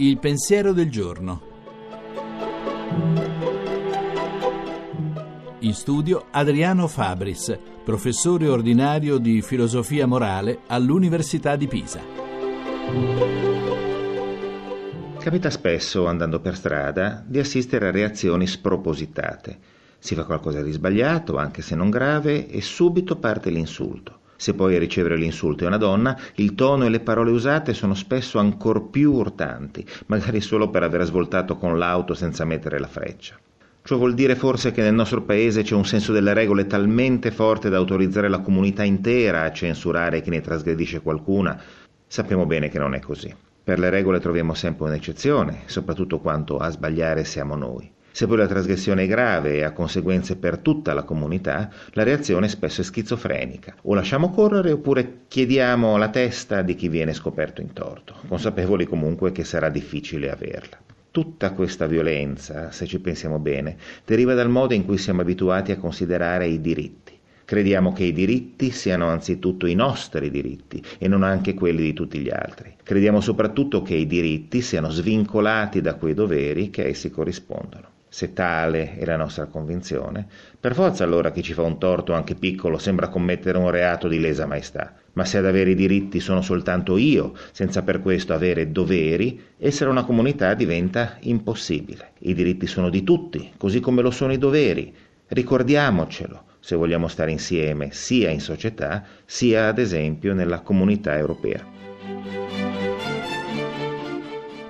Il pensiero del giorno. In studio Adriano Fabris, professore ordinario di filosofia morale all'Università di Pisa. Capita spesso, andando per strada, di assistere a reazioni spropositate. Si fa qualcosa di sbagliato, anche se non grave, e subito parte l'insulto. Se poi a ricevere l'insulto è una donna, il tono e le parole usate sono spesso ancor più urtanti, magari solo per aver svoltato con l'auto senza mettere la freccia. Ciò vuol dire forse che nel nostro paese c'è un senso delle regole talmente forte da autorizzare la comunità intera a censurare chi ne trasgredisce qualcuna? Sappiamo bene che non è così. Per le regole troviamo sempre un'eccezione, soprattutto quanto a sbagliare siamo noi. Se poi la trasgressione è grave e ha conseguenze per tutta la comunità, la reazione spesso è schizofrenica. O lasciamo correre oppure chiediamo la testa di chi viene scoperto in torto, consapevoli comunque che sarà difficile averla. Tutta questa violenza, se ci pensiamo bene, deriva dal modo in cui siamo abituati a considerare i diritti. Crediamo che i diritti siano anzitutto i nostri diritti e non anche quelli di tutti gli altri. Crediamo soprattutto che i diritti siano svincolati da quei doveri che a essi corrispondono. Se tale è la nostra convinzione, per forza allora chi ci fa un torto anche piccolo sembra commettere un reato di lesa maestà. Ma se ad avere i diritti sono soltanto io, senza per questo avere doveri, essere una comunità diventa impossibile. I diritti sono di tutti, così come lo sono i doveri. Ricordiamocelo se vogliamo stare insieme sia in società, sia ad esempio nella comunità europea.